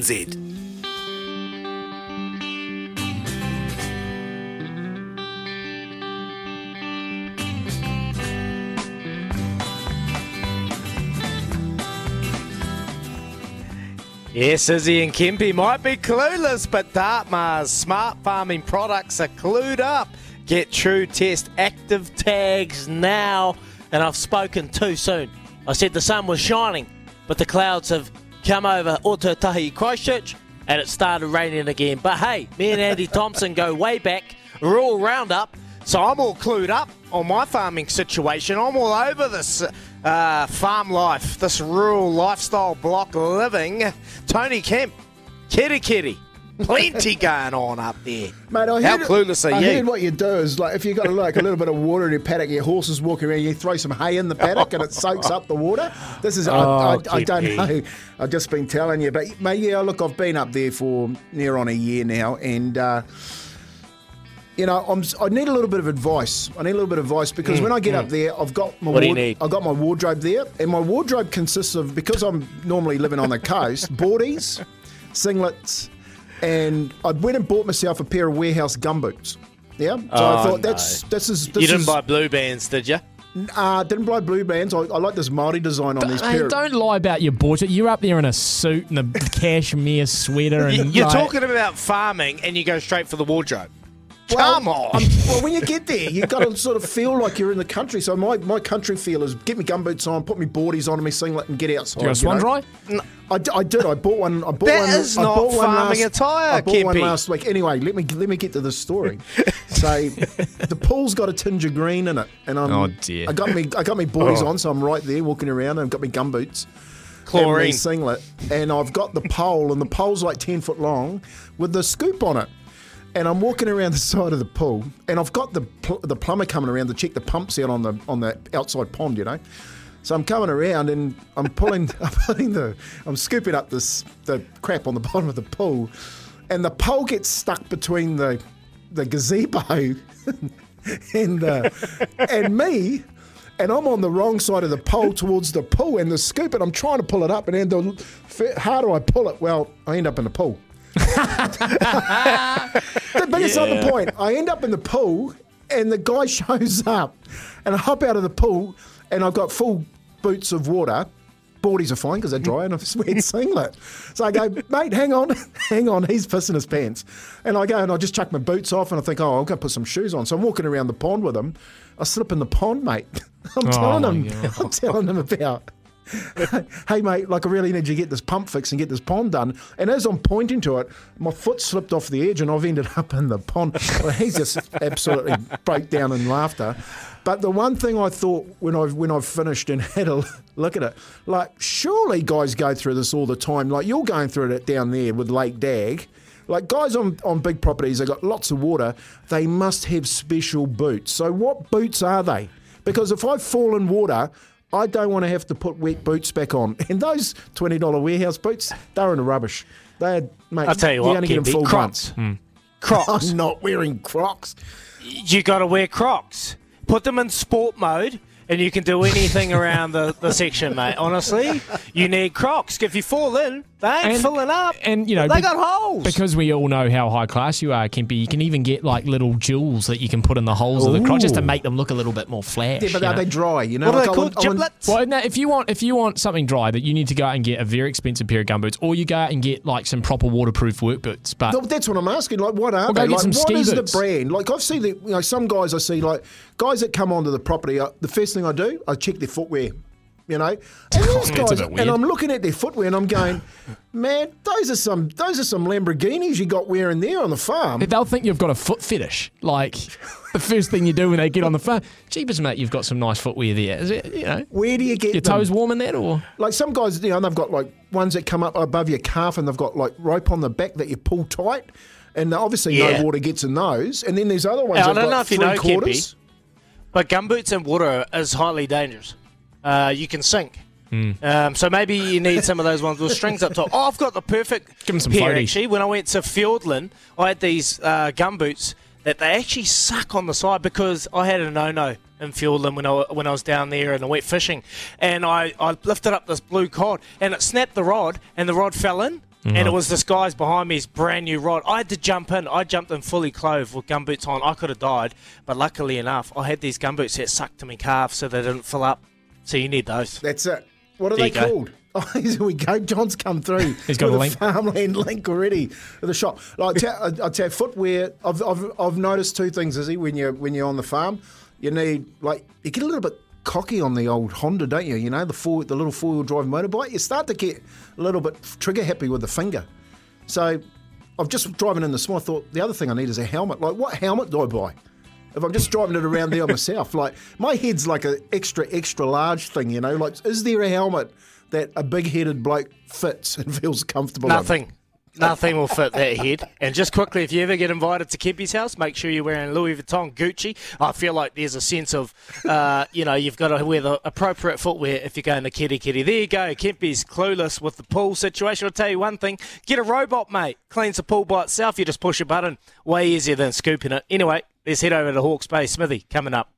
Z. Yes, Izzy and Kempy might be clueless, but Datamars' smart farming products are clued up. Get Tru-Test active tags now. And I've spoken too soon. I said the sun was shining, but the clouds have come over Otautahi Christchurch and it started raining again. But hey, me and Andy Thompson go way back, rural roundup, so I'm all clued up on my farming situation. I'm all over this uh, farm life, this rural lifestyle block living. Tony Kemp, kitty kitty. Plenty going on up there. Mate, I How heard, clueless are I you? heard what you do is like if you've got like a little bit of water in your paddock, your horses walking around, you throw some hay in the paddock and it soaks up the water. This is I, I, Oh, I don't Kippy. know. I've just been telling you, but mate, yeah, look, I've been up there for near on a year now, and. Uh, you know, I'm, I need a little bit of advice. I need a little bit of advice because when I get up there, I've got my Mm, What do you need? I've got my wardrobe there, and my wardrobe consists of because I'm normally living on the coast, boardies, singlets, and I went and bought myself a pair of warehouse gumboots. Yeah, so I Oh, thought that's this is this you didn't is, buy blue bands, did you? uh, didn't buy blue bands. I, I like this Maori design on these Hey, pair. don't lie about your budget. You're up there in a suit and a cashmere sweater, and You're like, talking about farming and you go straight for the wardrobe. Well, Come on. I'm- well, when you get there, you've got to sort of feel like you're in the country. So my, my country feel is get me gumboots on, put me boardies on, and me singlet, and get outside. You got a swan know? dry? I, d- I did. I bought one. I bought That one. is I not bought one farming last, attire, I bought one last week. Anyway, let me let me get to the story. so the pool's got a tinge of green in it, and I'm. Oh, dear. I got me I got me boardies Oh. on, so I'm right there walking around, and I've got me gumboots. And Chlorine. me singlet, and I've got the pole, and the pole's like ten foot long with the scoop on it. And I'm walking around the side of the pool, and I've got the pl- the plumber coming around to check the pumps out on the on the outside pond, you know. So I'm coming around and I'm pulling, I'm pulling the, I'm scooping up this the crap on the bottom of the pool, and the pole gets stuck between the the gazebo and uh, and me, and I'm on the wrong side of the pole towards the pool and the scoop, and I'm trying to pull it up, and then the, how do I pull it? Well, I end up in the pool. But it's not the point. I end up in the pool, and the guy shows up, and I hop out of the pool, and I've got full boots of water. Boardies are fine because they're dry, and I've wearing singlet. So I go, mate, hang on, hang on. He's pissing his pants, and I go and I just chuck my boots off, and I think, oh, I'll go put some shoes on. So I'm walking around the pond with him. I slip in the pond, mate. I'm oh telling my him, God. I'm telling him about hey mate, like I really need you to get this pump fixed and get this pond done. And as I'm pointing to it, my foot slipped off the edge and I've ended up in the pond. Well, he's just absolutely broke down in laughter. But the one thing I thought when I've when I've finished and had a look at it, like surely guys go through this all the time. Like you're going through it down there with Lake Dag. Like guys on, on big properties, they got lots of water. They must have special boots. So what boots are they? Because if I fall in water, I don't want to have to put wet boots back on. And those twenty dollar warehouse boots, they're in the rubbish. They're mate. I'll tell you what, only get them full Crocs. once. Hmm. Crocs. I'm not wearing Crocs. you got to wear Crocs. Put them in sport mode, and you can do anything around the, the section, mate. Honestly, you need Crocs. If you fall in, they ain't And- filling up. and, you know, they be- got holes. Because we all know how high class you are, Kimpy, you can even get like little jewels that you can put in the holes of the Crocs just to make them look a little bit more flash. Yeah, but are know? they dry? You know, what are they called? want- Giblets? Well, no, if you want if you want something dry, that you need to go out and get a very expensive pair of gumboots, or you go out and get like some proper waterproof work boots. But that's what I'm asking. Like, what are Well, go they? get Like, some what ski is boots. the brand? Like, I've seen the, you know, some guys I see, like, guys that come onto the property, uh, the first thing I do, I check their footwear, you know? And these guys, and. I'm looking at their footwear and I'm going, man, those are some, those are some Lamborghinis you got wearing there on the farm. they'll think you've got a foot fetish. Like the first thing you do when they get on the phone, jeepers, mate, you've got some nice footwear there. Is it? You know, Where do you get your them? toes warm in that, or Like some guys, you know, they've got like ones that come up above your calf and they've got like rope on the back that you pull tight. And obviously Yeah. no water gets in those. And then there's other ones Yeah, I that don't know got if you three know, Kempy. quarters. But gumboots in water is highly dangerous. Uh, you can sink. Hmm. Um, so maybe you need some of those ones with strings up top. Oh, I've got the perfect Give some pair actually. When I went to Fiordland, I had these uh, gumboots that they actually suck on the side because I had a no-no in Fiordland when I, when I was down there and I went fishing. And I, I lifted up this blue cod and it snapped the rod and the rod fell in And it mm-hmm. was this guy's behind me, his brand new rod. I had to jump in. I jumped in fully clothed with gumboots on. I could have died, but luckily enough, I had these gumboots that sucked to my calf so they didn't fill up. So you need those. That's it. What are There they you go. called? Oh, here we go. John's come through. He's got with a link. farmland link already at the shop. Like, I tell, I tell you, footwear. I've, I've, I've noticed two things, Izzy, when you're when you're on the farm. You need like you get a little bit cocky on the old Honda, don't you? You know the four, the little four wheel drive motorbike. You start to get a little bit trigger happy with the finger. So I've just driving in this morning. I thought the other thing I need is a helmet. Like, what helmet do I buy? If I'm just driving it around there myself, like my head's like an extra, extra large thing, you know. Like, is there a helmet that a big-headed bloke fits and feels comfortable? in? Nothing. Nothing will fit that head. And just quickly, if you ever get invited to Kempy's house, make sure you're wearing Louis Vuitton Gucci. I feel like there's a sense of, uh, you know, you've got to wear the appropriate footwear if you're going to kitty kitty. There you go. Kempy's clueless with the pool situation. I'll tell you one thing get a robot, mate. Cleans the pool by itself. You just push a button. Way easier than scooping it. Anyway, let's head over to Hawke's Bay. Smithy coming up.